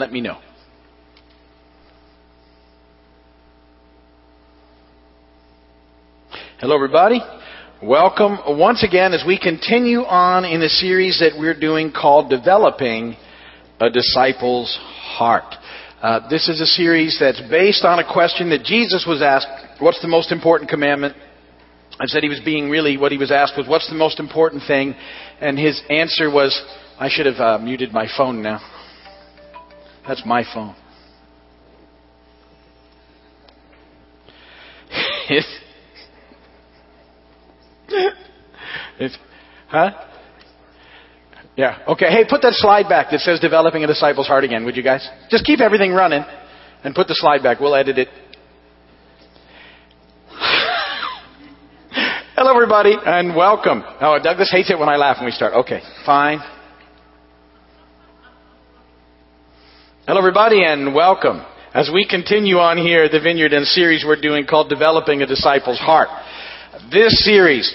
let me know. Hello, everybody. Welcome once again as we continue on in the series that we're doing called Developing a Disciple's Heart. Uh, this is a series that's based on a question that Jesus was asked What's the most important commandment? I said he was being really, what he was asked was, What's the most important thing? And his answer was, I should have uh, muted my phone now. That's my phone. If, huh? Yeah. Okay. Hey, put that slide back that says developing a disciple's heart again, would you guys? Just keep everything running and put the slide back. We'll edit it. Hello, everybody, and welcome. Oh, Douglas hates it when I laugh when we start. Okay, fine. Hello, everybody, and welcome. As we continue on here at the Vineyard in series we're doing called Developing a Disciple's Heart. This series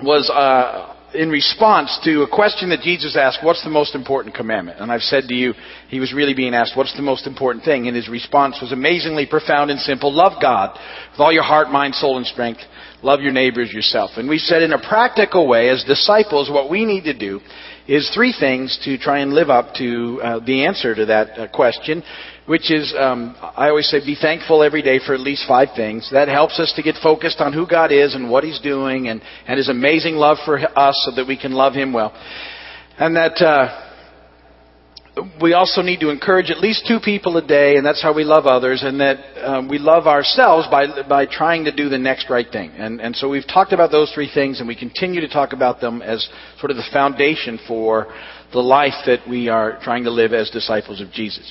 was uh, in response to a question that Jesus asked, What's the most important commandment? And I've said to you, he was really being asked, What's the most important thing? And his response was amazingly profound and simple Love God with all your heart, mind, soul, and strength. Love your neighbors yourself. And we said in a practical way, as disciples, what we need to do is three things to try and live up to uh, the answer to that uh, question which is, um, I always say, be thankful every day for at least five things. That helps us to get focused on who God is and what He's doing and, and His amazing love for us so that we can love Him well. And that uh, we also need to encourage at least two people a day, and that's how we love others, and that um, we love ourselves by, by trying to do the next right thing. And, and so we've talked about those three things, and we continue to talk about them as sort of the foundation for the life that we are trying to live as disciples of Jesus.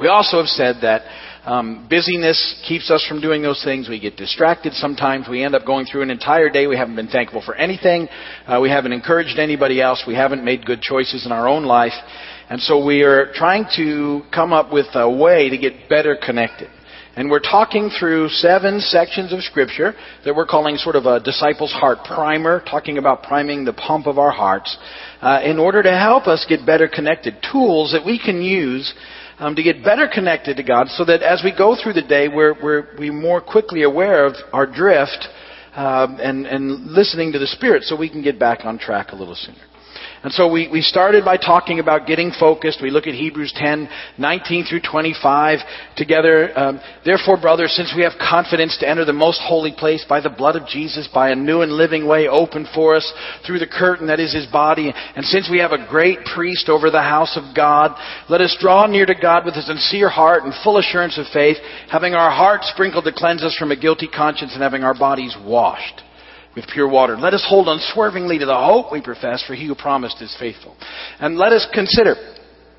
We also have said that um, busyness keeps us from doing those things. We get distracted sometimes. We end up going through an entire day. We haven't been thankful for anything. Uh, we haven't encouraged anybody else. We haven't made good choices in our own life. And so we are trying to come up with a way to get better connected. And we're talking through seven sections of Scripture that we're calling sort of a disciple's heart primer, talking about priming the pump of our hearts, uh, in order to help us get better connected. Tools that we can use um, to get better connected to God so that as we go through the day, we're, we're, we're more quickly aware of our drift um, and, and listening to the Spirit so we can get back on track a little sooner. And so we, we started by talking about getting focused. We look at Hebrews 10, 19 through 25 together. Um, Therefore, brothers, since we have confidence to enter the most holy place by the blood of Jesus, by a new and living way opened for us through the curtain that is his body, and since we have a great priest over the house of God, let us draw near to God with a sincere heart and full assurance of faith, having our hearts sprinkled to cleanse us from a guilty conscience and having our bodies washed with pure water. Let us hold unswervingly to the hope we profess, for he who promised is faithful. And let us consider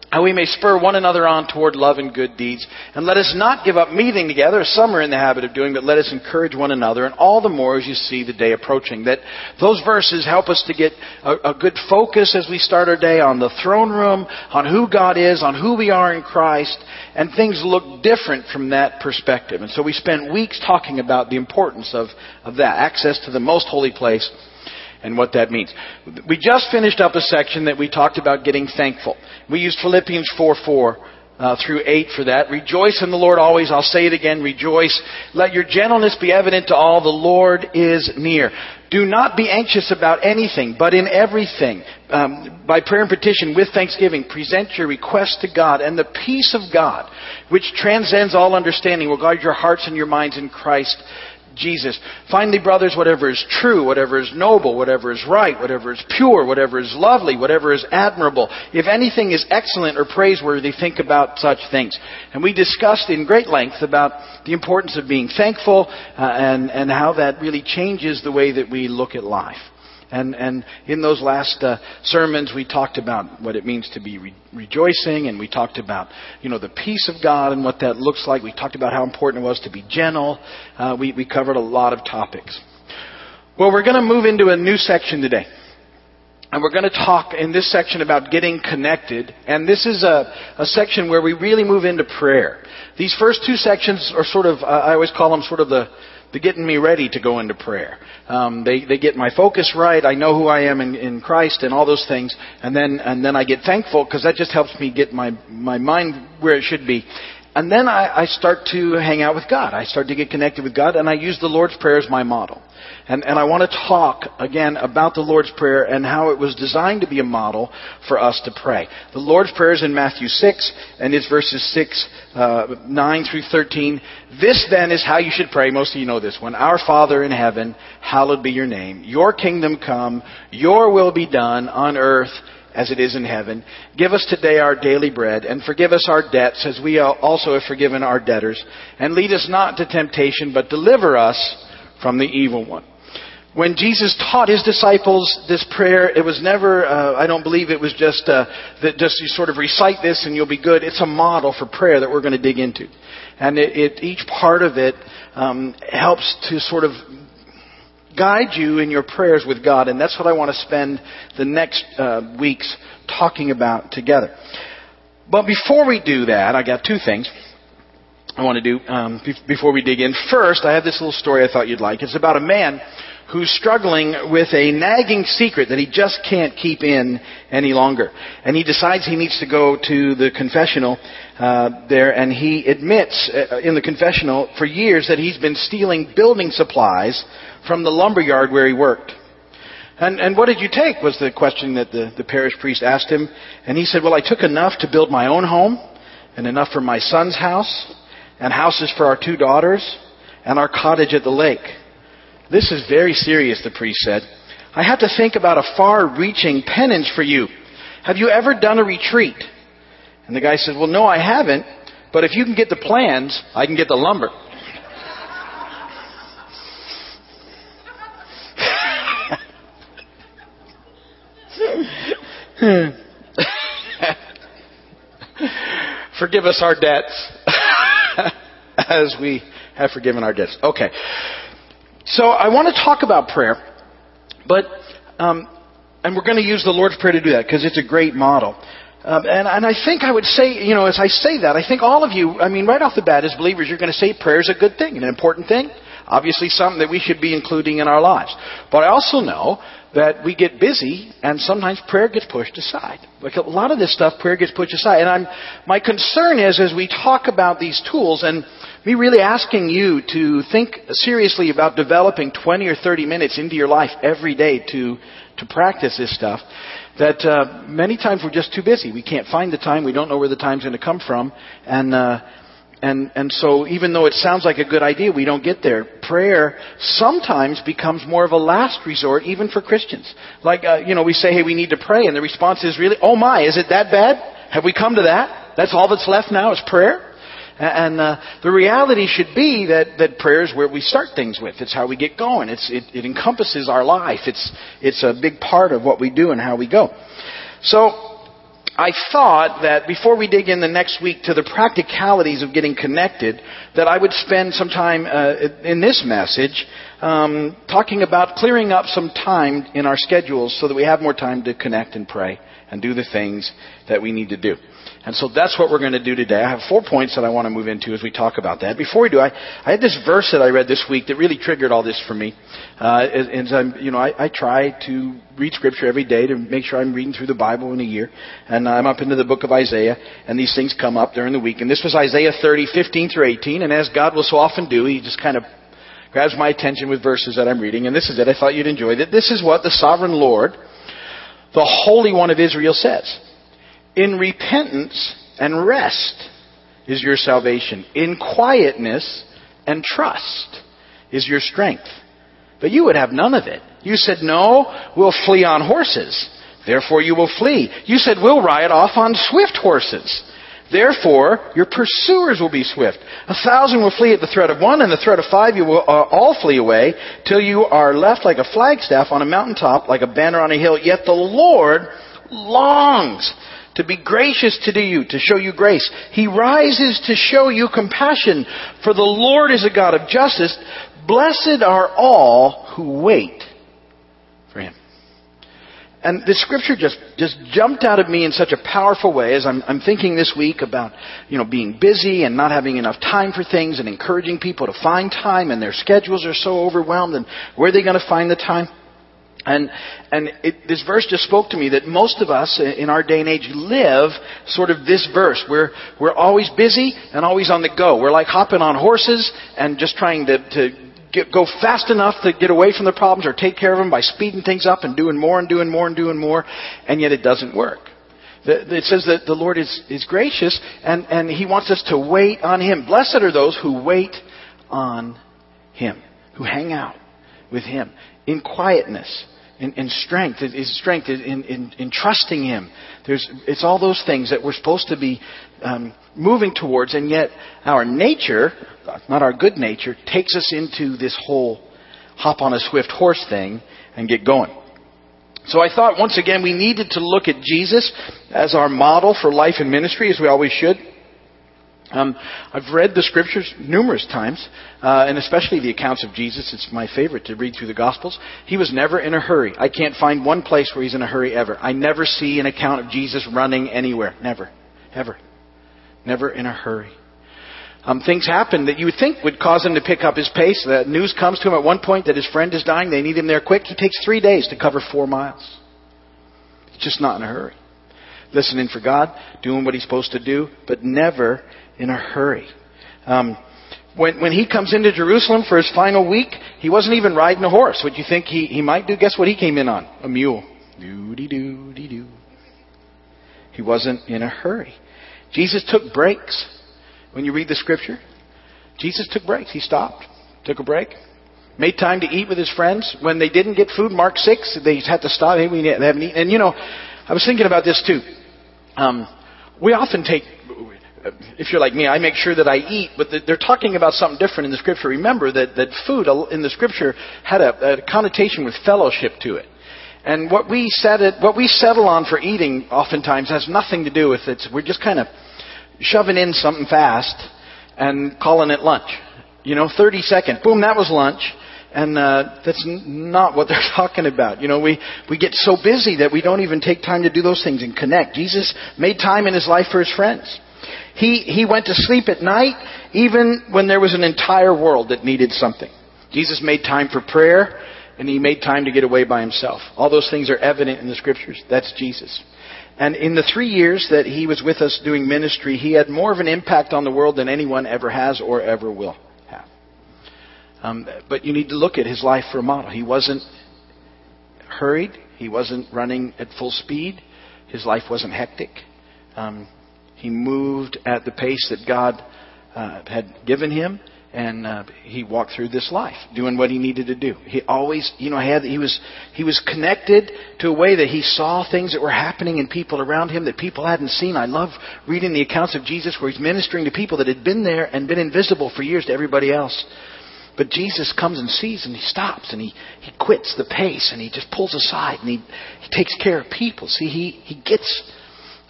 how we may spur one another on toward love and good deeds. And let us not give up meeting together, as some are in the habit of doing, but let us encourage one another, and all the more as you see the day approaching. That those verses help us to get a, a good focus as we start our day on the throne room, on who God is, on who we are in Christ, and things look different from that perspective. And so we spent weeks talking about the importance of, of that, access to the most holy place and what that means. We just finished up a section that we talked about getting thankful. We used Philippians 4 4 uh, through 8 for that. Rejoice in the Lord always. I'll say it again. Rejoice. Let your gentleness be evident to all. The Lord is near. Do not be anxious about anything, but in everything, um, by prayer and petition, with thanksgiving, present your requests to God, and the peace of God, which transcends all understanding, will guard your hearts and your minds in Christ Jesus. Finally, brothers, whatever is true, whatever is noble, whatever is right, whatever is pure, whatever is lovely, whatever is admirable, if anything is excellent or praiseworthy, think about such things. And we discussed in great length about the importance of being thankful uh, and, and how that really changes the way that we look at life. And, and in those last uh, sermons, we talked about what it means to be re- rejoicing, and we talked about, you know, the peace of God and what that looks like. We talked about how important it was to be gentle. Uh, we, we covered a lot of topics. Well, we're going to move into a new section today. And we're going to talk in this section about getting connected. And this is a, a section where we really move into prayer. These first two sections are sort of, uh, I always call them sort of the, the getting me ready to go into prayer. Um, they they get my focus right. I know who I am in, in Christ and all those things, and then and then I get thankful because that just helps me get my my mind where it should be. And then I, I start to hang out with God. I start to get connected with God, and I use the Lord's Prayer as my model. And, and I want to talk again about the Lord's Prayer and how it was designed to be a model for us to pray. The Lord's Prayer is in Matthew 6, and it's verses 6, uh, 9 through 13. This then is how you should pray. Most of you know this one. Our Father in heaven, hallowed be your name. Your kingdom come, your will be done on earth as it is in heaven. Give us today our daily bread, and forgive us our debts as we also have forgiven our debtors. And lead us not to temptation, but deliver us from the evil one when Jesus taught his disciples this prayer, it was never, uh, I don't believe it was just uh, that just you sort of recite this and you'll be good. It's a model for prayer that we're going to dig into. And it, it, each part of it um, helps to sort of guide you in your prayers with God. And that's what I want to spend the next uh, weeks talking about together. But before we do that, I got two things. I want to do um, before we dig in. First, I have this little story I thought you'd like. It's about a man who's struggling with a nagging secret that he just can't keep in any longer. And he decides he needs to go to the confessional uh, there, and he admits uh, in the confessional for years that he's been stealing building supplies from the lumber yard where he worked. And, and what did you take was the question that the, the parish priest asked him. And he said, well, I took enough to build my own home, and enough for my son's house, and houses for our two daughters, and our cottage at the lake. This is very serious, the priest said. I have to think about a far reaching penance for you. Have you ever done a retreat? And the guy said, Well, no, I haven't, but if you can get the plans, I can get the lumber. Forgive us our debts as we have forgiven our debts. Okay. So I want to talk about prayer, but um, and we're going to use the Lord's Prayer to do that because it's a great model. Um, and, and I think I would say, you know, as I say that, I think all of you, I mean, right off the bat, as believers, you're going to say prayer is a good thing, an important thing. Obviously, something that we should be including in our lives. But I also know that we get busy and sometimes prayer gets pushed aside. Like a lot of this stuff, prayer gets pushed aside. And I'm, my concern is as we talk about these tools and me really asking you to think seriously about developing 20 or 30 minutes into your life every day to, to practice this stuff. That uh, many times we're just too busy. We can't find the time. We don't know where the time's going to come from. And, uh, and, and so even though it sounds like a good idea, we don't get there. Prayer sometimes becomes more of a last resort, even for Christians. Like, uh, you know, we say, hey, we need to pray, and the response is really, oh my, is it that bad? Have we come to that? That's all that's left now is prayer? And uh, the reality should be that, that prayer is where we start things with. It's how we get going. It's, it, it encompasses our life. It's, it's a big part of what we do and how we go. So, I thought that before we dig in the next week to the practicalities of getting connected, that I would spend some time uh, in this message um, talking about clearing up some time in our schedules so that we have more time to connect and pray and do the things that we need to do. And so that's what we're going to do today. I have four points that I want to move into as we talk about that. Before we do, I, I had this verse that I read this week that really triggered all this for me. Uh, and, I'm, you know, I, I try to read Scripture every day to make sure I'm reading through the Bible in a year. And I'm up into the book of Isaiah, and these things come up during the week. And this was Isaiah 30, 15 through 18. And as God will so often do, He just kind of grabs my attention with verses that I'm reading. And this is it. I thought you'd enjoy it. This is what the sovereign Lord, the Holy One of Israel says. In repentance and rest is your salvation. In quietness and trust is your strength. But you would have none of it. You said, no, we'll flee on horses. Therefore you will flee. You said, we'll ride off on swift horses. Therefore, your pursuers will be swift. A thousand will flee at the threat of one, and the threat of five you will uh, all flee away, till you are left like a flagstaff on a mountaintop, like a banner on a hill. Yet the Lord longs to be gracious to you, to show you grace. He rises to show you compassion, for the Lord is a God of justice. Blessed are all who wait for him. And the scripture just, just jumped out at me in such a powerful way as I'm, I'm thinking this week about, you know, being busy and not having enough time for things and encouraging people to find time and their schedules are so overwhelmed and where are they going to find the time? And, and it, this verse just spoke to me that most of us in our day and age live sort of this verse. We're, we're always busy and always on the go. We're like hopping on horses and just trying to, to get, go fast enough to get away from the problems or take care of them by speeding things up and doing more and doing more and doing more, and yet it doesn't work. It says that the Lord is, is gracious and, and He wants us to wait on Him. Blessed are those who wait on Him, who hang out with Him in quietness in, in strength, his strength in, in, in, trusting him. There's, it's all those things that we're supposed to be um, moving towards, and yet our nature, not our good nature, takes us into this whole hop on a swift horse thing and get going. So I thought once again we needed to look at Jesus as our model for life and ministry, as we always should. Um, I've read the scriptures numerous times, uh, and especially the accounts of Jesus. It's my favorite to read through the Gospels. He was never in a hurry. I can't find one place where he's in a hurry ever. I never see an account of Jesus running anywhere. Never. Ever. Never in a hurry. Um, things happen that you would think would cause him to pick up his pace. The news comes to him at one point that his friend is dying. They need him there quick. He takes three days to cover four miles. He's just not in a hurry. Listening for God, doing what he's supposed to do, but never in a hurry. Um, when, when he comes into Jerusalem for his final week, he wasn't even riding a horse. What you think he, he might do? Guess what he came in on? A mule. Doo-dee doo dee doo. He wasn't in a hurry. Jesus took breaks. When you read the scripture, Jesus took breaks. He stopped, took a break, made time to eat with his friends. When they didn't get food, Mark 6, they had to stop. Hey, haven't eaten. And you know, I was thinking about this too. Um, we often take if you're like me, I make sure that I eat, but they're talking about something different in the scripture. Remember that, that food in the scripture had a, a connotation with fellowship to it. And what we, set it, what we settle on for eating oftentimes has nothing to do with it. We're just kind of shoving in something fast and calling it lunch. You know, 30 seconds, boom, that was lunch. And uh, that's not what they're talking about. You know, we, we get so busy that we don't even take time to do those things and connect. Jesus made time in his life for his friends. He, he went to sleep at night even when there was an entire world that needed something. Jesus made time for prayer and he made time to get away by himself. All those things are evident in the scriptures. That's Jesus. And in the three years that he was with us doing ministry, he had more of an impact on the world than anyone ever has or ever will have. Um, but you need to look at his life for a model. He wasn't hurried. He wasn't running at full speed. His life wasn't hectic. Um, he moved at the pace that God uh, had given him, and uh, he walked through this life doing what he needed to do. He always, you know, had he was he was connected to a way that he saw things that were happening in people around him that people hadn't seen. I love reading the accounts of Jesus where he's ministering to people that had been there and been invisible for years to everybody else. But Jesus comes and sees and he stops and he, he quits the pace and he just pulls aside and he, he takes care of people. See, he, he gets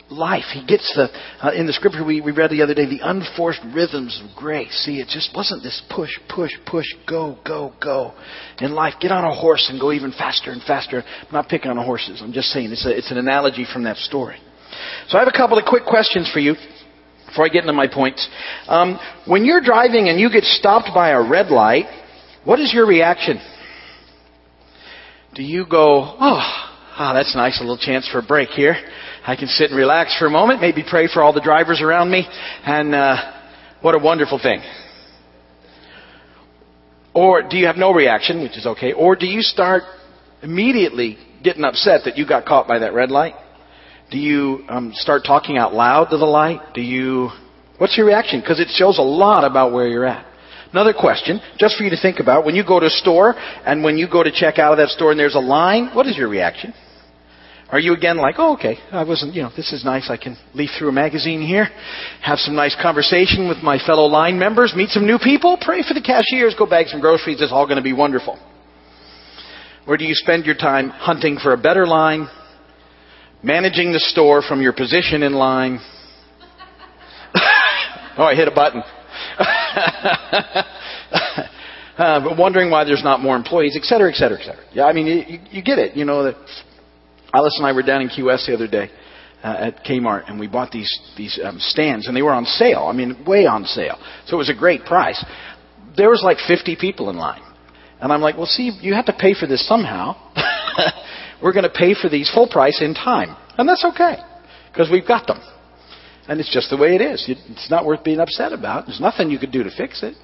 life. He gets the, uh, in the scripture we, we read the other day, the unforced rhythms of grace. See, it just wasn't this push, push, push, go, go, go. In life, get on a horse and go even faster and faster. I'm not picking on horses. I'm just saying it's, a, it's an analogy from that story. So I have a couple of quick questions for you before I get into my points. Um, when you're driving and you get stopped by a red light, what is your reaction? Do you go, oh, Ah, that's nice, a little chance for a break here. I can sit and relax for a moment, maybe pray for all the drivers around me, and uh, what a wonderful thing. Or do you have no reaction, which is okay, or do you start immediately getting upset that you got caught by that red light? Do you um, start talking out loud to the light? Do you, what's your reaction? Because it shows a lot about where you're at. Another question, just for you to think about, when you go to a store and when you go to check out of that store and there's a line, what is your reaction? Are you again like, oh, okay, I wasn't, you know, this is nice. I can leaf through a magazine here, have some nice conversation with my fellow line members, meet some new people, pray for the cashiers, go bag some groceries. It's all going to be wonderful. Or do you spend your time hunting for a better line, managing the store from your position in line? oh, I hit a button. uh, but wondering why there's not more employees, et cetera, et cetera, et cetera. Yeah, I mean, you, you get it. You know that Alice and I were down in Key West the other day uh, at Kmart, and we bought these these um, stands, and they were on sale. I mean, way on sale. So it was a great price. There was like 50 people in line, and I'm like, well, see, you have to pay for this somehow. we're going to pay for these full price in time, and that's okay because we've got them, and it's just the way it is. It's not worth being upset about. There's nothing you could do to fix it,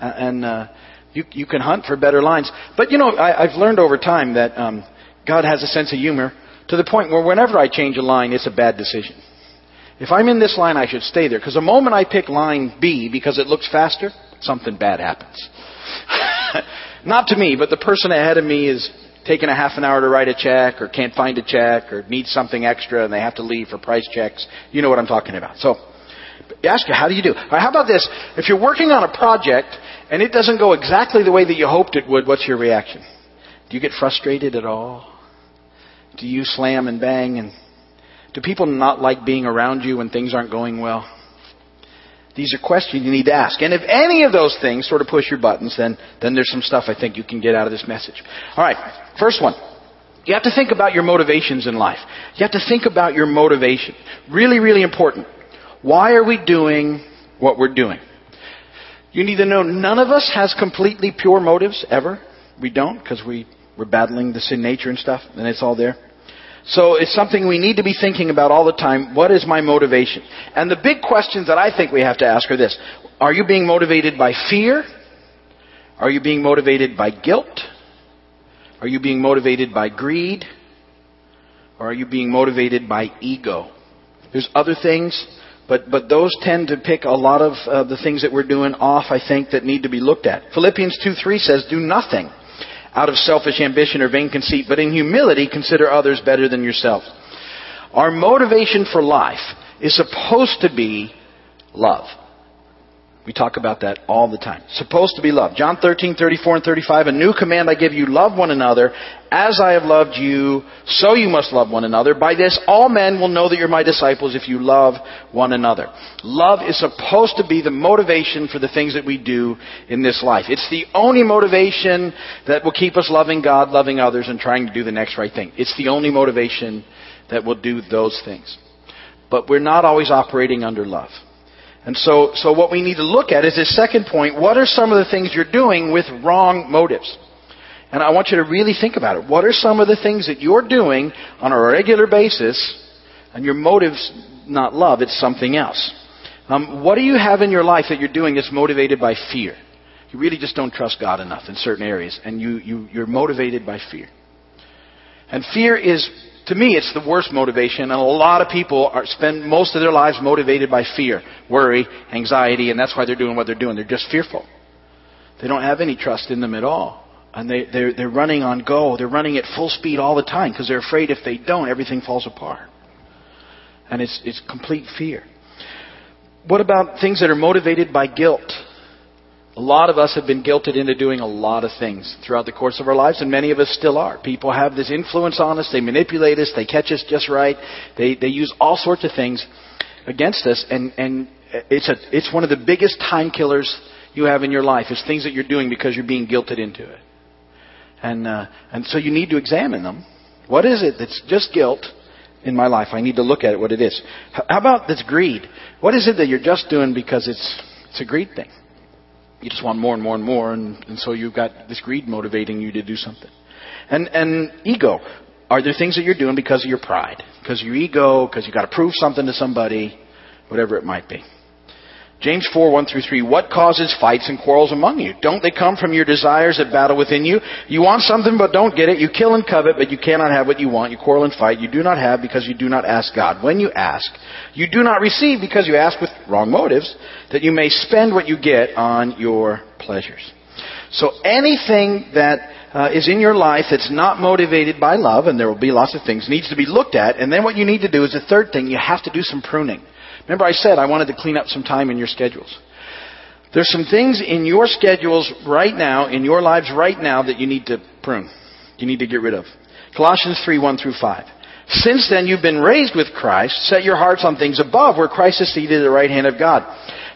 uh, and uh, you you can hunt for better lines. But you know, I, I've learned over time that um, God has a sense of humor to the point where whenever I change a line, it's a bad decision. If I'm in this line, I should stay there. Because the moment I pick line B because it looks faster, something bad happens. Not to me, but the person ahead of me is taking a half an hour to write a check or can't find a check or needs something extra and they have to leave for price checks. You know what I'm talking about. So, ask you, how do you do? how about this? If you're working on a project and it doesn't go exactly the way that you hoped it would, what's your reaction? Do you get frustrated at all? Do you slam and bang? And do people not like being around you when things aren't going well? These are questions you need to ask. And if any of those things sort of push your buttons, then, then there's some stuff I think you can get out of this message. All right, first one. You have to think about your motivations in life. You have to think about your motivation. Really, really important. Why are we doing what we're doing? You need to know none of us has completely pure motives ever. We don't because we, we're battling the sin nature and stuff, and it's all there. So it's something we need to be thinking about all the time. What is my motivation? And the big questions that I think we have to ask are this. Are you being motivated by fear? Are you being motivated by guilt? Are you being motivated by greed? Or are you being motivated by ego? There's other things, but, but those tend to pick a lot of uh, the things that we're doing off, I think, that need to be looked at. Philippians 2 3 says, Do nothing out of selfish ambition or vain conceit, but in humility consider others better than yourself. Our motivation for life is supposed to be love. We talk about that all the time. Supposed to be love. John 13, 34 and 35, a new command I give you, love one another. As I have loved you, so you must love one another. By this, all men will know that you're my disciples if you love one another. Love is supposed to be the motivation for the things that we do in this life. It's the only motivation that will keep us loving God, loving others, and trying to do the next right thing. It's the only motivation that will do those things. But we're not always operating under love. And so, so what we need to look at is this second point. What are some of the things you're doing with wrong motives? And I want you to really think about it. What are some of the things that you're doing on a regular basis, and your motive's not love, it's something else? Um, what do you have in your life that you're doing that's motivated by fear? You really just don't trust God enough in certain areas, and you, you, you're motivated by fear. And fear is to me, it's the worst motivation, and a lot of people are, spend most of their lives motivated by fear, worry, anxiety, and that's why they're doing what they're doing. They're just fearful. They don't have any trust in them at all. And they, they're, they're running on go. They're running at full speed all the time because they're afraid if they don't, everything falls apart. And it's, it's complete fear. What about things that are motivated by guilt? A lot of us have been guilted into doing a lot of things throughout the course of our lives, and many of us still are. People have this influence on us, they manipulate us, they catch us just right, they, they use all sorts of things against us, and, and it's, a, it's one of the biggest time killers you have in your life, is things that you're doing because you're being guilted into it. And, uh, and so you need to examine them. What is it that's just guilt in my life? I need to look at it, what it is. How about this greed? What is it that you're just doing because it's, it's a greed thing? You just want more and more and more, and, and so you've got this greed motivating you to do something. And and ego. Are there things that you're doing because of your pride, because of your ego, because you've got to prove something to somebody, whatever it might be? James 4, 1 through 3. What causes fights and quarrels among you? Don't they come from your desires that battle within you? You want something but don't get it. You kill and covet, but you cannot have what you want. You quarrel and fight. You do not have because you do not ask God. When you ask, you do not receive because you ask with wrong motives, that you may spend what you get on your pleasures. So anything that uh, is in your life that's not motivated by love, and there will be lots of things, needs to be looked at. And then what you need to do is the third thing, you have to do some pruning. Remember, I said I wanted to clean up some time in your schedules. There's some things in your schedules right now, in your lives right now, that you need to prune. You need to get rid of. Colossians 3, 1 through 5. Since then you've been raised with Christ, set your hearts on things above where Christ is seated at the right hand of God.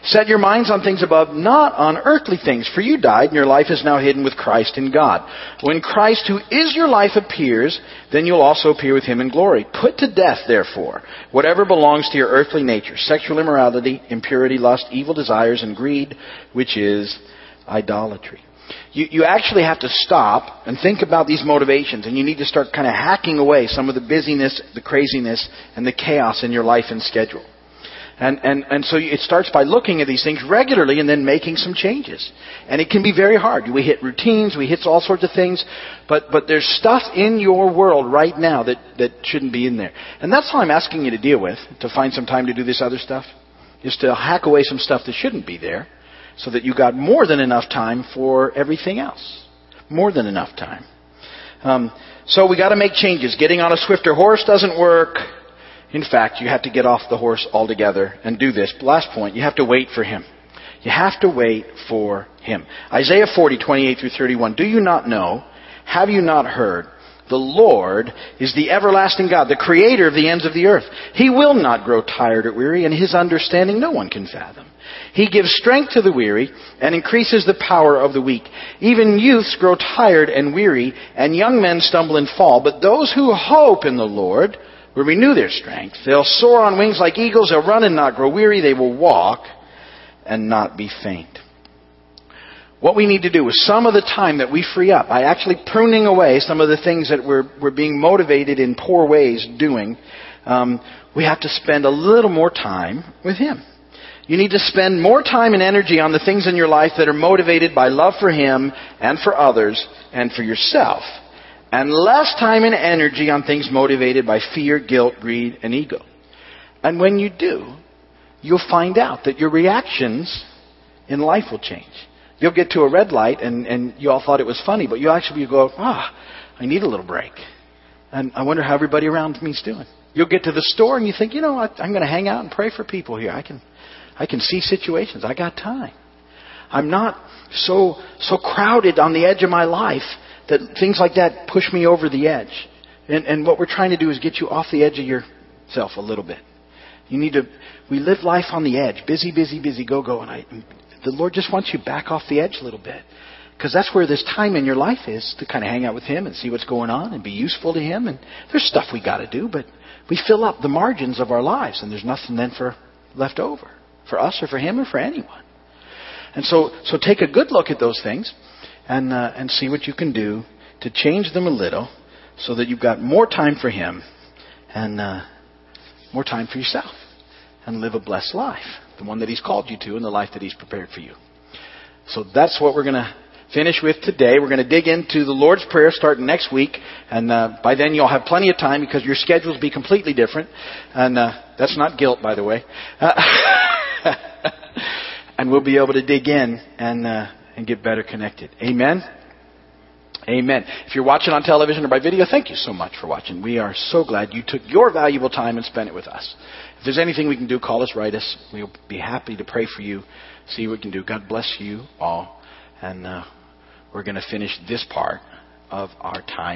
Set your minds on things above, not on earthly things, for you died, and your life is now hidden with Christ in God. When Christ, who is your life, appears, then you'll also appear with him in glory. Put to death, therefore, whatever belongs to your earthly nature sexual immorality, impurity, lust, evil desires, and greed, which is idolatry. You, you actually have to stop and think about these motivations, and you need to start kind of hacking away some of the busyness, the craziness, and the chaos in your life and schedule. And, and, and so it starts by looking at these things regularly and then making some changes. And it can be very hard. We hit routines, we hit all sorts of things, but, but there's stuff in your world right now that, that shouldn't be in there. And that's all I'm asking you to deal with, to find some time to do this other stuff, is to hack away some stuff that shouldn't be there so that you got more than enough time for everything else. More than enough time. Um, so we got to make changes. Getting on a swifter horse doesn't work. In fact, you have to get off the horse altogether and do this. Last point, you have to wait for him. You have to wait for him. Isaiah 40, 28 through 31. Do you not know? Have you not heard? The Lord is the everlasting God, the creator of the ends of the earth. He will not grow tired or weary, and his understanding no one can fathom. He gives strength to the weary and increases the power of the weak. Even youths grow tired and weary, and young men stumble and fall. But those who hope in the Lord will renew their strength. They'll soar on wings like eagles. They'll run and not grow weary. They will walk and not be faint. What we need to do is some of the time that we free up by actually pruning away some of the things that we're, we're being motivated in poor ways doing, um, we have to spend a little more time with Him. You need to spend more time and energy on the things in your life that are motivated by love for Him and for others and for yourself and less time and energy on things motivated by fear, guilt, greed, and ego. And when you do, you'll find out that your reactions in life will change. You'll get to a red light and, and you all thought it was funny, but you actually go, ah, I need a little break. And I wonder how everybody around me is doing. You'll get to the store and you think, you know what, I'm going to hang out and pray for people here. I can, I can see situations. I got time. I'm not so, so crowded on the edge of my life that things like that push me over the edge. And, and what we're trying to do is get you off the edge of yourself a little bit. You need to, we live life on the edge. Busy, busy, busy, go, go. And I, the Lord just wants you back off the edge a little bit. Because that's where this time in your life is to kind of hang out with Him and see what's going on and be useful to Him. And there's stuff we got to do, but we fill up the margins of our lives, and there's nothing then for left over for us or for Him or for anyone. And so, so take a good look at those things and, uh, and see what you can do to change them a little so that you've got more time for Him and uh, more time for yourself and live a blessed life, the one that He's called you to and the life that He's prepared for you. So that's what we're going to finish with today. We're going to dig into the Lord's Prayer starting next week, and uh, by then you'll have plenty of time because your schedules will be completely different. And uh, that's not guilt, by the way. Uh, and we'll be able to dig in and uh, and get better connected. Amen? Amen. If you're watching on television or by video, thank you so much for watching. We are so glad you took your valuable time and spent it with us. If there's anything we can do, call us, write us. We'll be happy to pray for you, see what we can do. God bless you all. And uh, we're going to finish this part of our time.